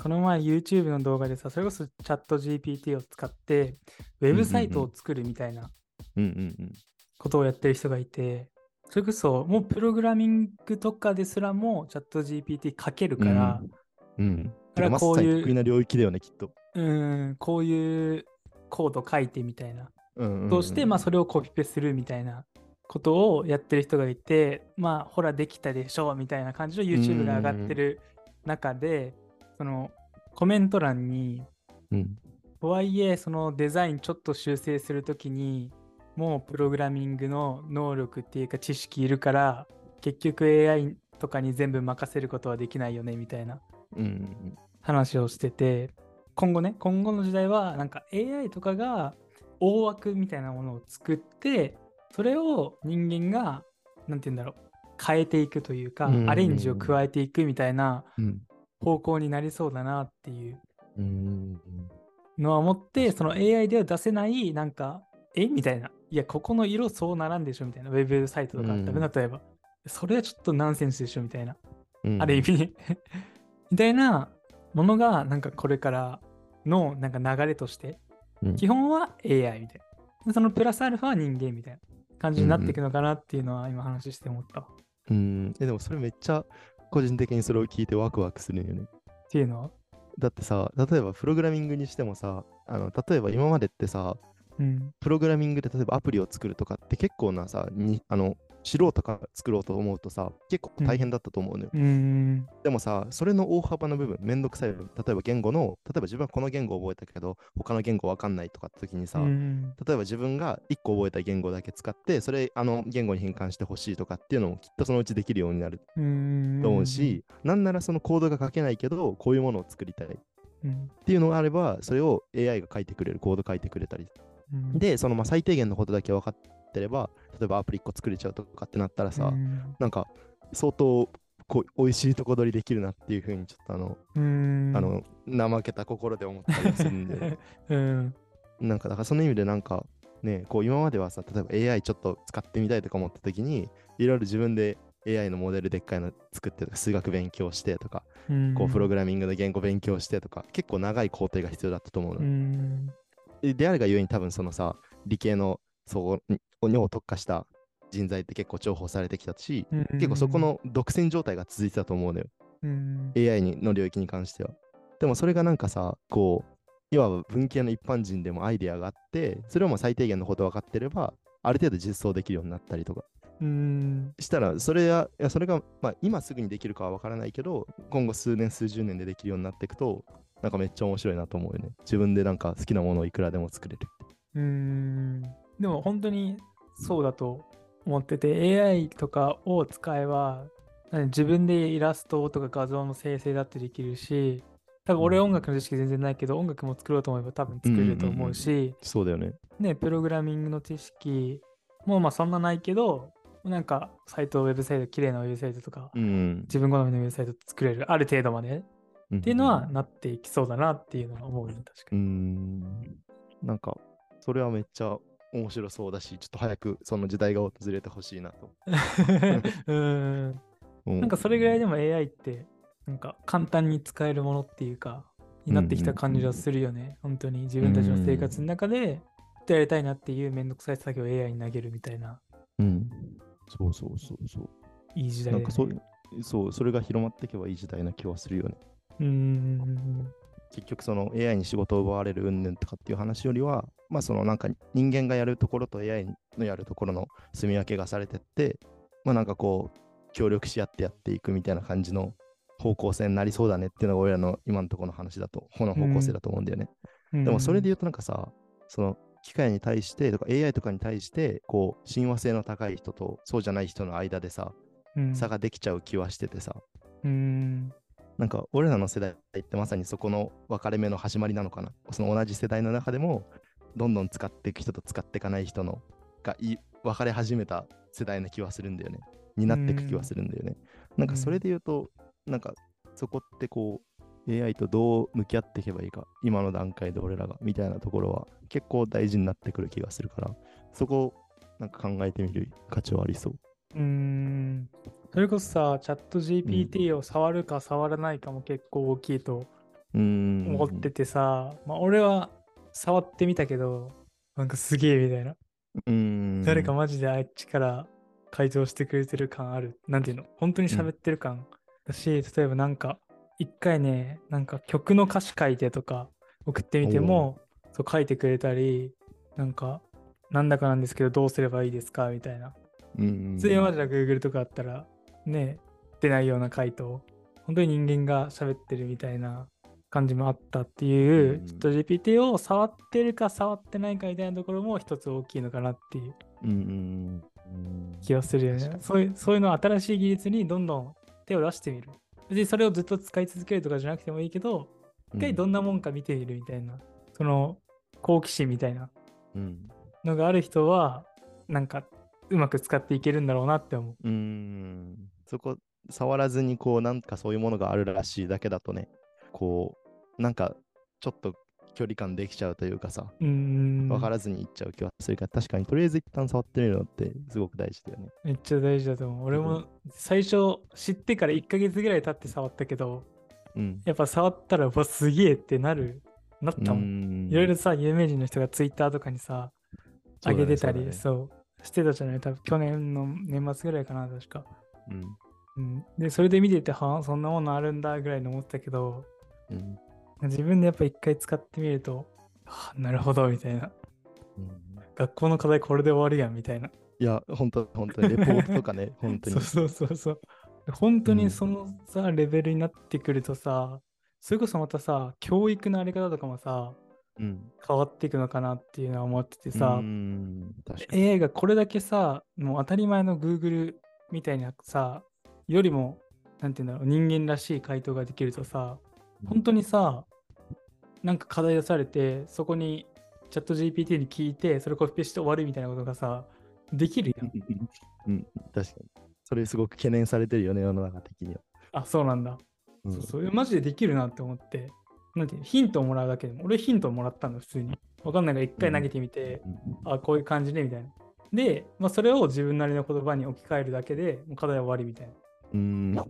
この前 YouTube の動画でさ、それこそチャット GPT を使って、ウェブサイトを作るみたいな。ことをやってる人がいて、それこそもうプログラミングとかですらもチャット GPT 書けるから、うん。だからまこういう得意な領域だよね、きっと。うーん、こういうコード書いてみたいな。うんうんうんとして、まあ、それをコピペするみたいなことをやってる人がいて、まあ、ほら、できたでしょうみたいな感じの YouTube が上がってる中で、そのコメント欄に、うん。とはいえ、そのデザインちょっと修正するときに、もうプログラミングの能力っていうか知識いるから、結局 AI とかに全部任せることはできないよねみたいな話をしてて今後ね今後の時代はなんか AI とかが大枠みたいなものを作ってそれを人間がなんて言うんだろう変えていくというかアレンジを加えていくみたいなうん。方向になりそうだなっていう。のは思ってその AI では出せないなんかえ？みたいな。いやここの色そうならんでしょみたいな。ウェブサイトとかあったうんら例えば。それはちょっとナンセンスでしょみたいな。うん。ある意味。ね みたいなものがなんかこれからのなんか流れとしてうん。基本は AI みたいな。そのプラスアルファは人間みたいな感じになっていくのかなっていうのは今話して思ったわ。うん。え、でもそれめっちゃ個人的にそれを聞いてワクワクするんよね。っていうのは？だってさ、例えばプログラミングにしてもさ、あの例えば今までってさ、うんプログラミングで例えばアプリを作るとかって結構なさ、にあの素人から作ろうと思うとさ、結構大変だったと思うのよ。うーん。でもさ、それの大幅な部分、めんどくさい部分、例えば言語の、例えば自分はこの言語を覚えたけど、他の言語わかんないとかって時にさ、うん。例えば自分が1個覚えた言語だけ使って、それあの言語に変換してほしいとかっていうのもきっとそのうちできるようになる。と思うし、なんならそのコードが書けないけど、こういうものを作りたい。っうん。ていうのがあれば、それを AI が書いてくれる、コード書いてくれたり。うん。で、そのまあ最低限のことだけ分かってれば、例えばアプリ1個作れちゃうとかってなったらさ、うん。なんか相当こう美味しいとこ取りできるなっていうふうにちょっとあの、あの怠けた心で思ったりするんで。うん。なんかだからその意味でなんかねこう今まではさ例えば AI ちょっと使ってみたいとか思った時にいろいろ自分で AI のモデルでっかいの作ってとか数学勉強してとか、うん。こうプログラミングの言語勉強してとか結構長い工程が必要だったと思うの、うん。でであるがゆえに多分そのさ理系のそこにを特化した人材って結構重宝されてきたし、結構そこの独占状態が続いてたと思うのよ。うん AI にの領域に関しては。でもそれがなんかさ、こう、いわば文系の一般人でもアイデアがあって、それをもう最低限のこと分かってれば、ある程度実装できるようになったりとかうんしたら、それや、いやそれが、まあ、今すぐにできるかは分からないけど、今後数年、数十年でできるようになっていくと、なんかめっちゃ面白いなと思うよね。自分でなんか好きなものをいくらでも作れる。うーんでも本当にそうだと思ってて AI とかを使えば何自分でイラストとか画像の生成だってできるし多分俺うん音楽の知識全然ないけど音楽も作ろうと思えば多分作れると思うし、そうだよね。ねプログラミングの知識もまあそんなないけどなんかサイトウェブサイト綺麗なウェブサイトとか、うん。自分好みのウェブサイト作れるある程度までっっていうのはなっていきそうだなっていうのは思うね確かに。ん。なんか、それはめっちゃ面白そうだし、ちょっと早くその時代が訪れてほしいなと。うんうんなんかそれぐらいでも AI ってなんか簡単に使えるものっていうかになってきた感じはするよね。本当に自分たちの生活の中でやりたいなっていうめんどくさい作業を AI に投げるみたいなうん。そうそうそうそう。いい時代だよね。なんかそう、そう、それが広まっていけばいい時代な気はするよね。うーん。結局その AI に仕事を奪われる云々とかっていう話よりは、まあそのなんか人間がやるところと AI のやるところの住み分けがされてって、まあなんかこう、協力し合ってやっていくみたいな感じの方向性になりそうだねっていうのが俺らの今のところの話だと、この方向性だと思うんだよね。でもそれで言うとなんかさ、その機械に対してとか AI とかに対して、こう、親和性の高い人とそうじゃない人の間でさ、うん差ができちゃう気はしててさ、うん。なんか俺らの世代ってまさにそこの分かれ目の始まりなのかな。その同じ世代の中でも、どんどん使っていく人と使っていかない人のがい分かれ始めた世代な気はするんだよね。になっていく気はするんだよね。なんかそれで言うと、なんかそこってこう、AI とどう向き合っていけばいいか、今の段階で俺らが、みたいなところは結構大事になってくる気がするから、そこをなんか考えてみる価値はありそう。うーん。それこそさ、チャット GPT を触るか触らないかも結構大きいとうん。思っててさ、まあ俺は触ってみたけど、なんかすげえみたいな。うん。誰かマジであっちから回答してくれてる感ある。なんていうの？本当に喋ってる感だし、例えばなんか、一回ね、なんか曲の歌詞書いてとか送ってみても、そう書いてくれたり、なんか、なんだかなんですけど、どうすればいいですか？みたいな。うん。普通にマジで Google とかあったら、ね、出ないような回答。本当に人間が喋ってるみたいな感じもあったっていう、うん GPT を触ってるか触ってないかみたいなところも一つ大きいのかなっていう。気がするよね。そういうそういうの新しい技術にどんどん手を出してみる。別にそれをずっと使い続けるとかじゃなくてもいいけど、一回どんなもんか見てみるみたいな、その好奇心みたいなうん。のがある人は、なんかうまく使っていけるんだろうなって思う。うん。そこ、触らずに、こう、なんかそういうものがあるらしいだけだとね、こう、なんか、ちょっと距離感できちゃうというかさ、うーん。分からずにいっちゃう気はするから、確かにとりあえず一旦触ってみるのってすごく大事だよね。めっちゃ大事だと思う。俺も最初知ってから1ヶ月ぐらい経って触ったけど、うん。やっぱ触ったら、うわ、すげえってなる、なったもん。んいろいろさ、有名人の人がツイッターとかにさ、上げてたり、そうだねそう,、してたじゃない？多分去年の年末ぐらいかな、確か。うん。うん、で、それで見てて、はあ、そんなものあるんだぐらいに思ってたけど、うん。自分でやっぱ一回使ってみると、はあ、なるほど、みたいな。うん学校の課題これで終わるやん、みたいな。いや、本当本当に、レポートとかね、本当に。そうそうそうそう。本当うんにそのさ、レベルになってくるとさ、それこそまたさ、教育のあり方とかもさ、うん。変わっていくのかなっていうのは思っててさう、ん。AI がこれだけさ、もう当たり前の Google みたいなさ、よりも、なんていうんだろう、人間らしい回答ができるとさ、本当にさ、なんか課題出されて、そこにチャット GPT に聞いて、それコピペして終わるみたいなことがさ、できるやん。うん、確かに。それすごく懸念されてるよね、世の中的には。あ、そうなんだ。うんそうそう、マジでできるなって思って、なんていうのヒントをもらうだけでも、俺ヒントをもらったの、普通に。わかんないから一回投げてみて、うんあ、こういう感じね、みたいな。で、まあ、それを自分なりの言葉に置き換えるだけで、もう課題は終わりみたいな。うん。だ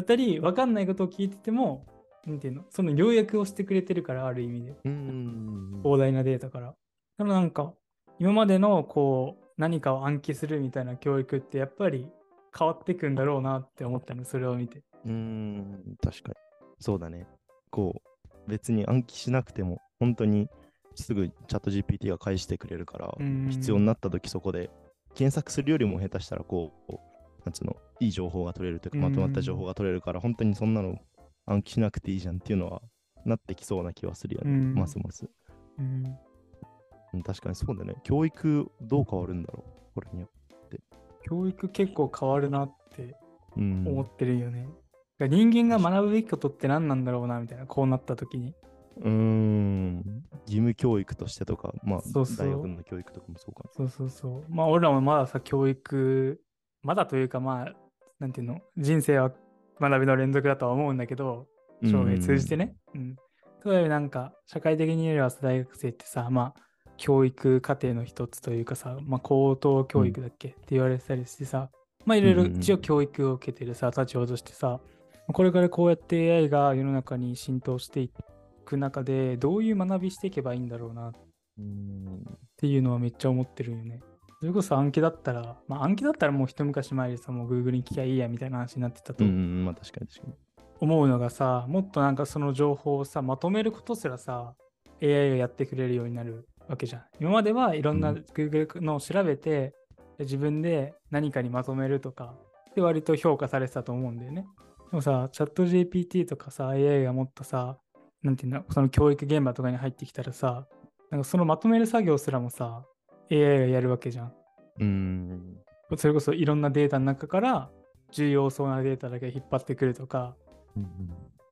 ったり、わかんないことを聞いてても、なんていうの、その要約をしてくれてるから、ある意味で。うん。膨大なデータから。だからなんか、今までのこう、何かを暗記するみたいな教育って、やっぱり変わってくんだろうなって思ったの、それを見て。うん、確かに。そうだね。こう、別に暗記しなくても、本当にすぐチャット GPT が返してくれるから、うん必要になった時そこで検索するよりも下手したら、こう、なんつうの、いい情報が取れるというか、うんまとまった情報が取れるから、本当にそんなの暗記しなくていいじゃんっていうのは、なってきそうな気はするよね。うんますます。確かにそうだね。教育どう変わるんだろうこれには。教育結構変わるなってうん。思ってるよね。人間が学ぶべきことって何なんだろうなみたいな、こうなった時に。うーん。義務教育としてとか、まあ、そうそう大学の教育とかもそうかそうそうそう。まあ、俺らもまださ、教育、まだというか、まあ、なんていうの、人生は学びの連続だとは思うんだけど、な。生涯通じてね。うん。例えばなんか、社会的に言えばさ大学生ってさ、まあ、教育課程の一つというかさ、まあ、高等教育だっけ、って言われてたりしてさ、まあ、いろいろうんうん一応教育を受けてるさ、立場としてさ、これからこうやって AI が世の中に浸透していく中で、どういう学びしていけばいいんだろうなっうん。ていうのはめっちゃ思ってるよね。それこそ暗記だったら、まあ暗記だったらもう一昔前でさ、もう Google に聞きゃいいやみたいな話になってたとうん、まあ確かに確かに。思うのがさ、もっとなんかその情報をさ、まとめることすらさ、AI がやってくれるようになるわけじゃん。今まではいろんなうん Google のを調べて、で自分で何かにまとめるとか、で割と評価されてたと思うんだよね。でもさ、チャット GPT とかさ、AI がもっとさ、なんていうの、その教育現場とかに入ってきたらさ、なんかそのまとめる作業すらもさ、AI がやるわけじゃん。うん。それこそいろんなデータの中から重要そうなデータだけ引っ張ってくるとか、うん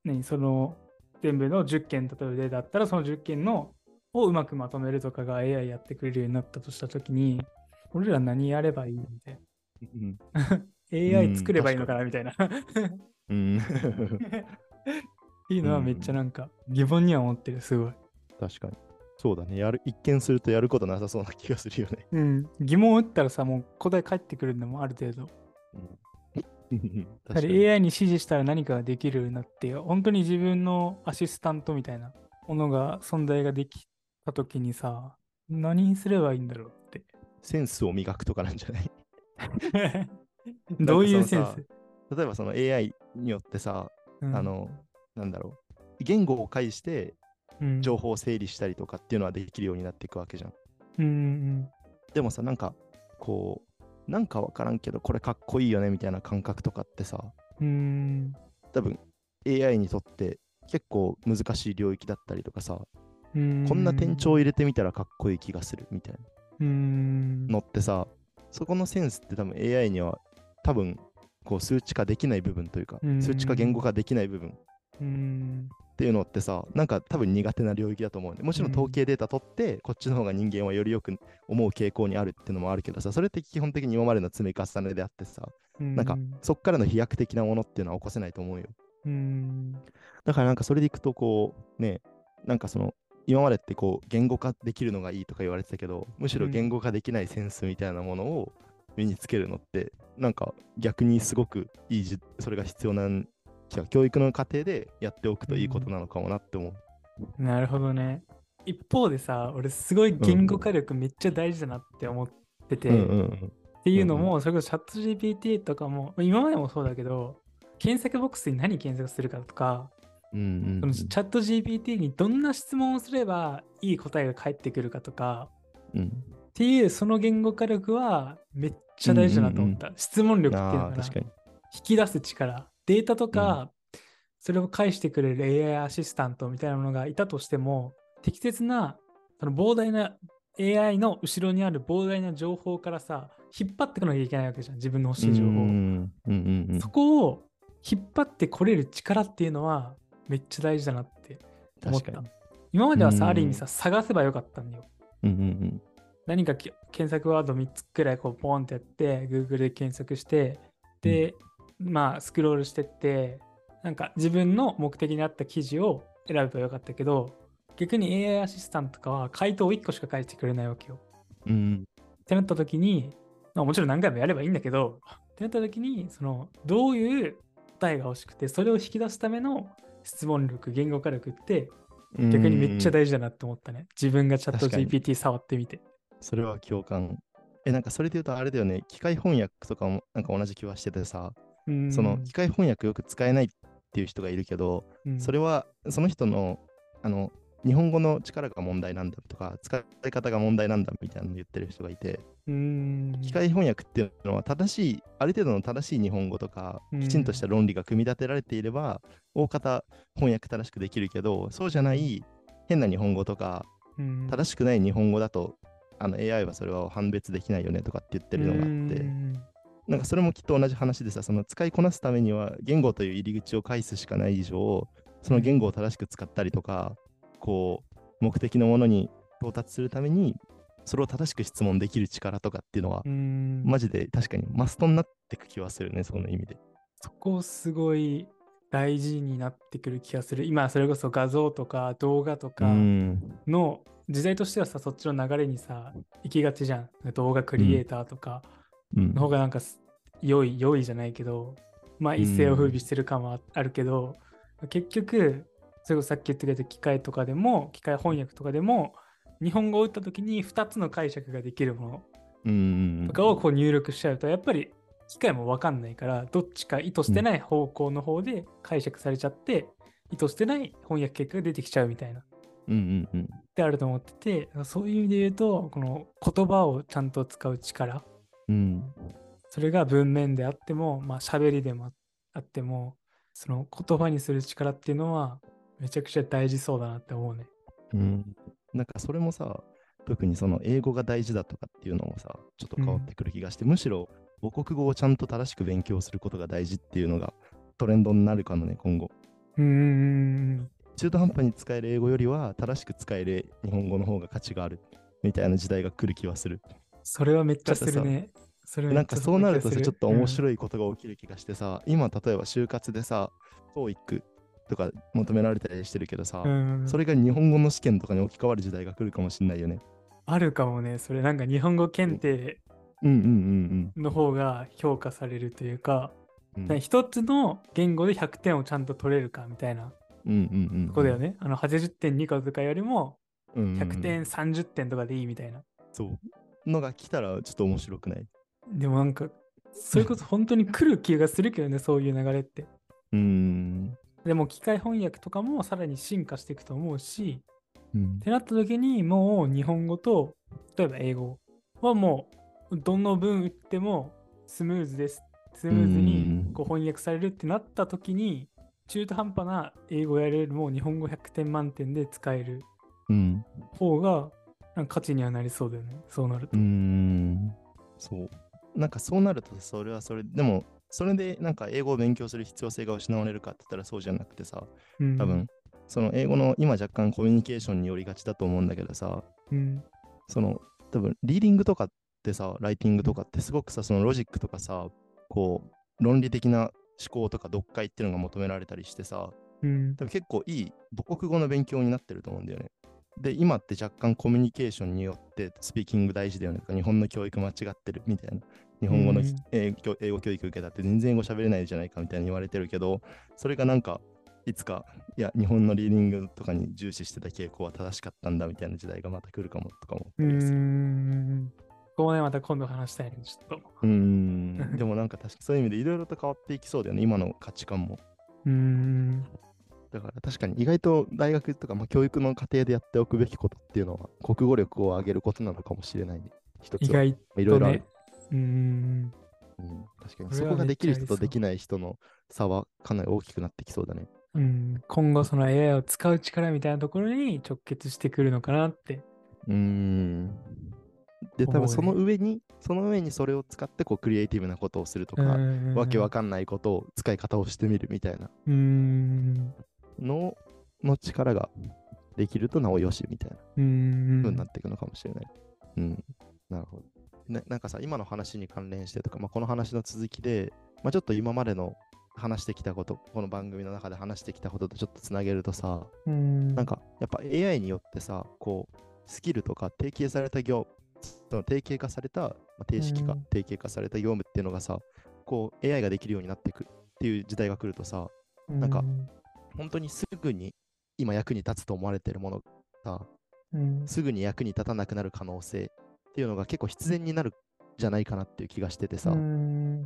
何その全部の10件例えばデータあったらその10件のをうまくまとめるとかが AI やってくれるようになったとしたときに俺ら何やればいいみたいうん。な AI 作ればいいのかなみたいなっうん。ていうのはめっちゃなんか疑問には思ってるすごい、確かに。そうだね。やる、一見するとやることなさそうな気がするよね。うん、疑問を打ったらさもう答え返ってくるんでもある程度うん AI に指示したら何かができるようになって、本当に自分のアシスタントみたいなものが存在ができたときにさ、何すればいいんだろうって。センスを磨くとかなんじゃない？どういうセンス、例えばその AI によってさ、うん。あの、なんだろう。言語を介してうん。情報を整理したりとかっていうのはできるようになっていくわけじゃん。うんうんでもさ、なんか、こう、なんかわからんけど、これかっこいいよねみたいな感覚とかってさ、うんうん。多分 AI にとって結構難しい領域だったりとかさ、うんこんな転調を入れてみたらかっこいい気がするみたいなうんのってさ、そこのセンスって多分 AI には多分こう数値化できない部分というか、うん。数値化言語化できない部分。っうん。ていうのってさ、なんか多分苦手な領域だと思うんで、もちろんうん。統計データ取って、こっちの方が人間はよりよく思う傾向にあるっていうのもあるけどさ、それって基本的に今までの積み重ねであってさ、なんかそっからの飛躍的なものっていうのは起こせないと思うよ。うん。だからなんかそれでいくとこうねなんかその今までってこう言語化できるのがいいとか言われてたけどむしろ言語化できないセンスみたいなものを身につけるのってなんか逆にすごくいいじそれが必要な教育の過程でやっておくといいことなのかもなって思う。なるほどね。一方でさ、俺すごい言語化力めっちゃ大事だなって思ってて、うんうんうん。っていうのも、それこそチャット GPT とかも、今までもそうだけど、検索ボックスに何検索するかとか、うんうんそのチャット GPT にどんな質問をすればいい答えが返ってくるかとか、うんっていうその言語化力はめっちゃ大事だなと思った。質問力っていうのかなああ確かに。引き出す力、データとか、それを返してくれる AI アシスタントみたいなものがいたとしても、適切な、その膨大な AI の後ろにある膨大な情報からさ、引っ張ってこなきゃいけないわけじゃん、自分の欲しい情報を。うんうんうんうんそこを引っ張ってこれる力っていうのはめっちゃ大事だなって思った。今まではさ、うんある意味さ、探せばよかったんだよ。うんうん何かき検索ワード3つくらいこうポンってやって、Google で検索して、で、まあスクロールしてって、なんか自分の目的に合った記事を選べばよかったけど、逆に AI アシスタントとかは回答を1個しか返してくれないわけよ。うんうんってなった時に、まあ、もちろん何回もやればいいんだけど、ってなった時に、その、どういう答えが欲しくて、それを引き出すための質問力、言語化力って、うん逆にめっちゃ大事だなって思ったね。自分がチャット GPT 触ってみて。それは共感。え、なんかそれで言うとあれだよね、機械翻訳とかもなんか同じ気はしててさ、うん。その機械翻訳よく使えないっていう人がいるけど、うん。それはその人のあの日本語の力が問題なんだとか、使い方が問題なんだみたいなの言ってる人がいて、うん。機械翻訳っていうのは正しい、ある程度の正しい日本語とか、うん。きちんとした論理が組み立てられていれば、大方翻訳正しくできるけど、そうじゃない変な日本語とか、うん。正しくない日本語だと、あの AI はそれは判別できないよねとかって言ってるのがあって、うんなんかそれもきっと同じ話でさ、その使いこなすためには言語という入り口を介すしかない以上、その言語を正しく使ったりとか、こう、目的のものに到達するために、それを正しく質問できる力とかっていうのはう、んマジで確かにマストになってく気はするね、その意味で。そこすごい大事になってくる気がする。今、それこそ画像とか動画とかうん。の時代としてはさ、そっちの流れにさ、行きがちじゃん。動画クリエイターとかうんの方がなんかす良い、良いじゃないけど、まあ一世を風靡してる感はあるけど、結局、それこそさっき言ってくれた機械とかでも、機械翻訳とかでも、日本語を打った時に2つの解釈ができるものうん。とかをこう入力しちゃうと、やっぱり機械もわかんないから、どっちか意図してない方向の方で解釈されちゃって、意図してない翻訳結果が出てきちゃうみたいな。うんうんうん。ってあると思ってて、そういう意味で言うと、この言葉をちゃんと使う力、うん。それが文面であっても、まあ喋りでもあっても、その言葉にする力っていうのは、めちゃくちゃ大事そうだなって思うね。うん。なんかそれもさ、特にその英語が大事だとかっていうのもさ、ちょっと変わってくる気がして、むしろ母国語をちゃんと正しく勉強することが大事っていうのがトレンドになるかもね、今後。うーん。中途半端に使える英語よりは正しく使える日本語の方が価値があるみたいな時代が来る気はする。それはめっちゃするね。なんかそうなるとさ、ちょっと面い。白いことが起きる気がしてさ、今例えば就活でさ、TOEIC とか求められたりしてるけどさ、うんそれが日本語の試験とかに置き換わる時代が来るかもしれないよね。あるかもね。それなんか日本語検定うんうんうんの方が評価されるというか、一つの言語で100点をちゃんと取れるかみたいなうんうんうん。とこだよね。あの80点2個とかよりもうんうんうん。100点30点とかでいいみたいな。そう。のが来たらちょっと面白くない？でもなんか、それこそ本当に来る気がするけどね、そういう流れって。うーん。でも機械翻訳とかもさらに進化していくと思うし、うんってなった時にもう日本語と例えば英語はもうどの文打ってもスムーズですスムーズにこう翻訳されるってなった時に中途半端な英語やれるも日本語100点満点で使えるうん。方がなんか価値にはなりそうだよねそうなるとうー。ん。そう。なんかそうなると、それはそれ、でも、それでなんか英語を勉強する必要性が失われるかって言ったらそうじゃなくてさ、うん多分、その英語の今若干コミュニケーションによりがちだと思うんだけどさ、うんその多分リーディングとかってさ、ライティングとかってすごくさ、そのロジックとかさ、こう、論理的な思考とか読解っていうのが求められたりしてさ、うん多分結構いい母国語の勉強になってると思うんだよね。で、今って若干コミュニケーションによってスピーキング大事だよねとか、日本の教育間違ってるみたいな。日本語のひ、うん英語英語教育受けたって全然英語喋れないじゃないかみたいに言われてるけど、それがなんか、いつか、いや、日本のリーディングとかに重視してた傾向は正しかったんだみたいな時代がまた来るかもとか思ったりする。んここもねまた今度話したいねちょっとうーん、でもなんか確かそういう意味でいろいろと変わっていきそうだよね、今の価値観も。うんだから確かに意外と大学とか、まあ、教育の過程でやっておくべきことっていうのは国語力を上げることなのかもしれないね。一つは。意外いろいろあるとね。うんうん、確かにそこができる人とできない人の差はかなり大きくなってきそうだね。うん、今後その AI を使う力みたいなところに直結してくるのかなって。うーん。で、多分その上に、その上にそれを使ってこうクリエイティブなことをするとか、わけわかかんないことを使い方をしてみるみたいなうん。のの力ができるとなおよしみたいなうん。風になっていくのかもしれない。うん。なるほど。ななんかさ、今の話に関連してとか、まあ、この話の続きで、まあ、ちょっと今までの話してきたこと、この番組の中で話してきたこととちょっとつなげるとさ、うん。なんかやっぱ AI によってさ、こう、スキルとか定型された業、その定型化された、まあ、定式化、うん。定型化された業務っていうのがさ、こう AI ができるようになっていくっていう時代が来るとさ、なんか本当にすぐに今役に立つと思われてるものがうん、すぐに役に立たなくなる可能性っていうのが結構必然になるんじゃないかなっていう気がしててさ、うん。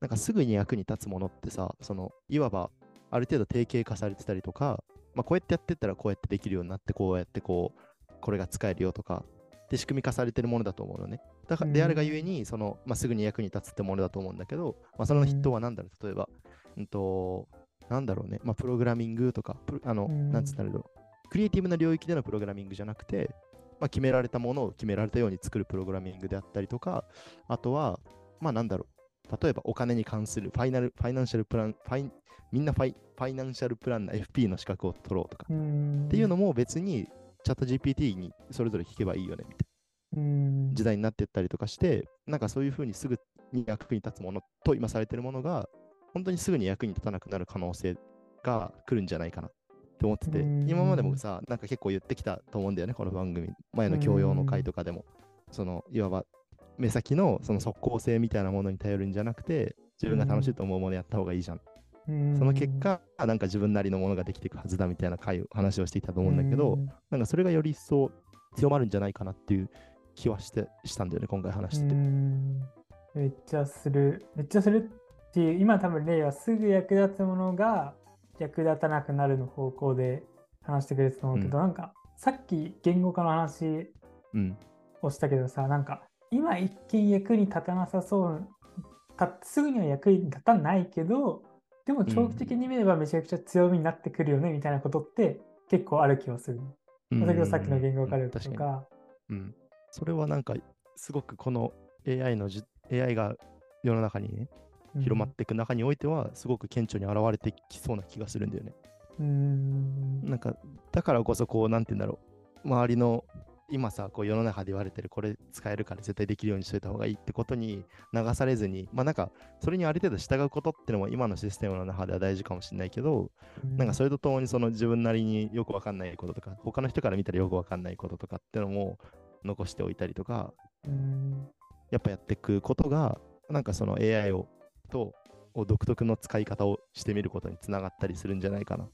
なんかすぐに役に立つものってさ、そのいわばある程度定型化されてたりとか、まあ、こうやってやってったらこうやってできるようになって、こうやってこう、これが使えるよとか、で仕組み化されてるものだと思うのね。だから、であるがゆえに、その、まあ、すぐに役に立つってものだと思うんだけど、まあ、その人は何だろう、例えば、うんと、なんだろうね、まあ、プログラミングとか、あの、うん。なんつったらいいんだろう、クリエイティブな領域でのプログラミングじゃなくて、まあ、決められたものを決められたように作るプログラミングであったりとか、あとは、まあなんだろう、例えばお金に関するファイナル、ファイナンシャルプラン、ファイみんなファイファイナンシャルプランナー FP の資格を取ろうとか、うん。っていうのも別にチャット GPT にそれぞれ聞けばいいよねみたいうんな時代になってったりとかして、なんかそういうふうにすぐに役に立つものと今されてるものが、本当にすぐに役に立たなくなる可能性が来るんじゃないかなって思ってて、うん今までもさ、なんか結構言ってきたと思うんだよね、この番組。前の教養の回とかでも。その、いわば目先のその即効性みたいなものに頼るんじゃなくて、自分が楽しいと思うものやった方がいいじゃん。その結、果、なんか自分なりのものができていくはずだみたいな回話をしていたと思うんだけど、なんかそれがより一層強まるんじゃないかなっていう気はしてしたんだよね、今回話してて。うんめっちゃする。めっちゃするっていう、今多分例はすぐ役立つものが役立たなくなるの方向で話してくれてたと思うけど、なんかさっき言語化の話うん。をしたけどさ、なんか今一見役に立たなさそうたすぐには役に立たないけど、でも長期的に見ればめちゃくちゃ強みになってくるよねみたいなことって結構ある気はする。うんだけどさっきの言語化力と確かうん。それはなんか、すごくこの AI のじ AI が世の中にね、広まっていく中においては、すごく顕著に現れてきそうな気がするんだよね。うん。なんか、だからこそ、こう、なんて言うんだろう、周りの、今さ、こう世の中で言われてる、これ使えるから絶対できるようにしといた方がいいってことに流されずに、まあなんか、それにある程度従うことってのも今のシステムの中では大事かもしれないけど、なんかそれとともにその自分なりによくわかんないこととか、他の人から見たらよくわかんないこととかってのも残しておいたりとか、うん。やっぱやっていくことが、なんかその AI をとを独特の使い方をしてみることにつながったりするんじゃないかな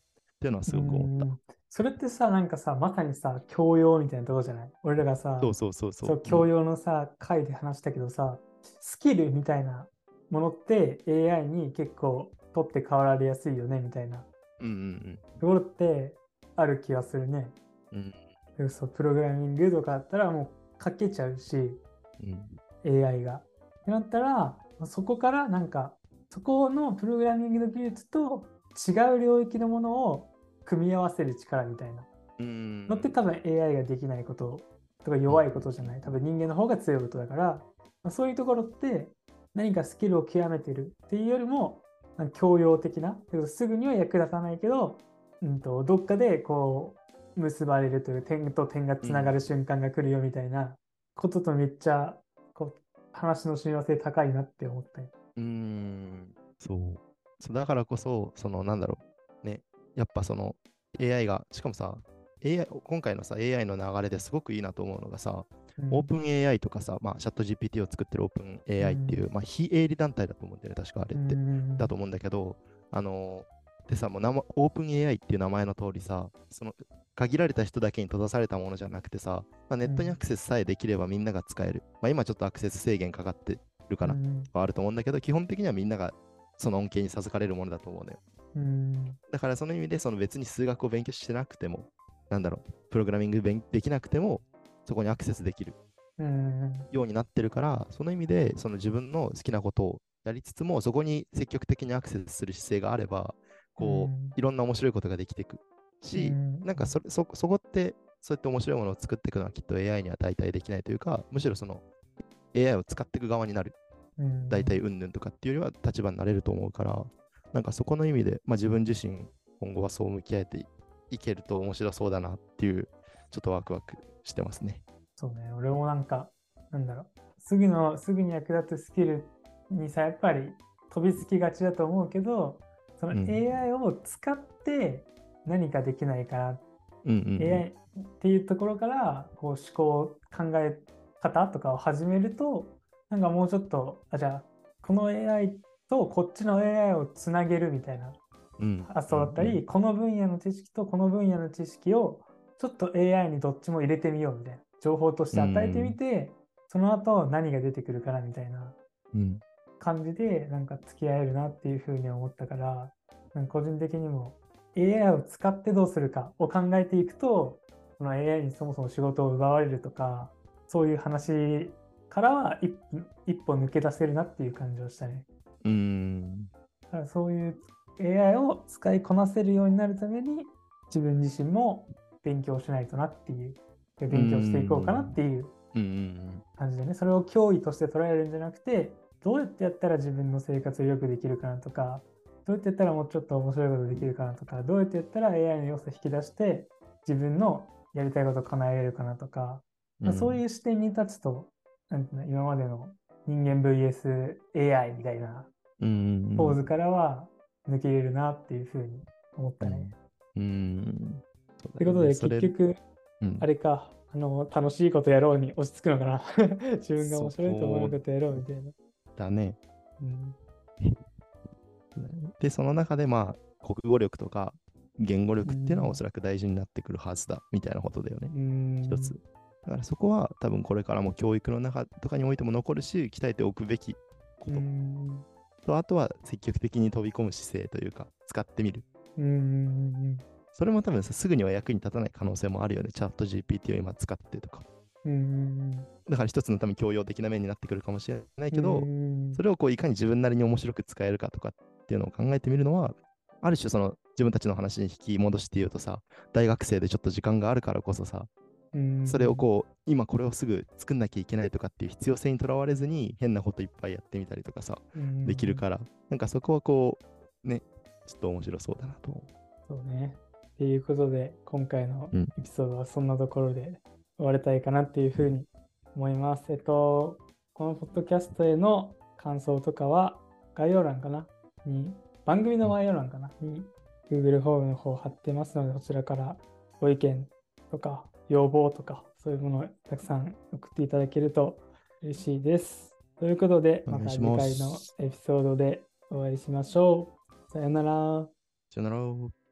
っていうのはすごく思った。うんそれってさ、なんかさ、まさにさ、教養みたいなとこじゃない？俺らがさ、そうそうそうそう。そう教養のさ、回で話したけどさ、スキルみたいなものって AI に結構取って代わられやすいよねみたいなうんうんところってある気がするね。うん。そうプログラミングとかだったらもう書けちゃうし、うん。AI が。ってなったら、そこからなんか、そこのプログラミングの技術と違う領域のものを組み合わせる力みたいなうん。のって多分 AI ができないこととか弱いことじゃない。多分人間の方が強いことだから、まあそういうところって何かスキルを極めてるっていうよりも、教養的な、すぐには役立たないけど、うん、とどっかでこう結ばれるという点と点がつながる瞬間が来るよみたいなこととめっちゃこう話の親和性高いなって思ったよ。うーん、そう。そうだからこそ、そのなんだろう、ね、やっぱその AI が、しかもさ、AI、今回のさ、AI の流れですごくいいなと思うのがさ、うんオープン AI とかさ、まあ、チャット GPT を作ってるオープン AI っていう、まあ、非営利団体だと思うんだよね、確かあれって。うんだと思うんだけど、あのでさ、もう名前オープン AI っていう名前の通りさ、その限られた人だけに閉ざされたものじゃなくてさ、まあ、ネットにアクセスさえできればみんなが使える。まあ、今ちょっとアクセス制限かかってるかな、うんはあると思うんだけど、基本的にはみんながその恩恵に授かれるものだと思うのよ。うん。だからその意味で、その別に数学を勉強してなくても、なんだろう、プログラミング勉できなくても、そこにアクセスできるうん。ようになってるから、その意味で、その自分の好きなことをやりつつも、そこに積極的にアクセスする姿勢があれば、こう、うん。いろんな面白いことができていく。し、うん。なんかそれそそこって、そうやって面白いものを作っていくのはきっと AI には代替できないというか、むしろその AI を使っていく側になる、うん。代替云々とかっていうよりは立場になれると思うから、なんかそこの意味で、まあ、自分自身、今後はそう向き合えていけると面白そうだなっていう、ちょっとワクワクしてますね。そうね、俺もなんか、なんだろう、すぐの、すぐに役立つスキルにさ、やっぱり飛びつきがちだと思うけど、そのうん。AI を使って何かできないかな、うんうんうん、AI っていうところから、こう思考、考え方とかを始めると、なんかもうちょっと、あ、じゃあ、この AI とこっちの AI をつなげるみたいなうん。発想だったり、うんうんこの分野の知識とこの分野の知識をちょっと AI にどっちも入れてみようみたいな情報として与えてみて、その後何が出てくるかなみたいなうん。感じでなんか付き合えるなっていうふうに思ったから個人的にも AI を使ってどうするかを考えていくとこの AI にそもそも仕事を奪われるとかそういう話からは一歩一歩抜け出せるなっていう感じをしたね。うんだからそういう AI を使いこなせるようになるために自分自身も勉強しないとなっていうで勉強していこうかなっていう感じでねそれを脅威として捉えるんじゃなくてどうやってやったら自分の生活を良くできるかなとかどうやってやったらもうちょっと面白いことできるかなとかどうやってやったら AI の要素を引き出して自分のやりたいことを叶えれるかなとか、うん。そういう視点に立つとなんていうの今までの人間 VSAI みたいなポーズからは抜けれるなっていうふうに思ったね。うんということで結局うんあれかあの楽しいことやろうに落ち着くのかな 自分が面白いと思うことやろうみたいな。だね。うんで、その中でまあ、国語力とか言語力っていうのうんはおそらく大事になってくるはずだ、みたいなことだよね。うん一つ。だからそこは多分これからも教育の中とかにおいても残るし、鍛えておくべきこうとんと、あとは積極的に飛び込む姿勢というか、使ってみる。うんうんそれも多分さすぐには役に立たない可能性もあるよね。チャット GPT を今使ってとか。うんうんだから一つの多分教養的な面になってくるかもしれないけど、うんそれをこういかに自分なりに面白く使えるかとかっていうのを考えてみるのは、ある種その自分たちの話に引き戻して言うとさ、大学生でちょっと時間があるからこそさ、うんそれをこう、今これをすぐ作んなきゃいけないとかっていう必要性にとらわれずに変なこといっぱいやってみたりとかさ、うんできるから、なんかそこはこう、ね、ちょっと面白そうだなと。思そうね。っていうことで今回のうん。エピソードはそんなところで終わりたいかなっていうふうに思います。えっと、このポッドキャストへの感想とかは概要欄かな？に、番組の概要欄かな？に Google フォームの方貼ってますので、そちらからご意見とか要望とかそういうものをたくさん送っていただけると嬉しいです。ということで、おまた次回のエピソードでお会いしましょう。さよなら。さよなら。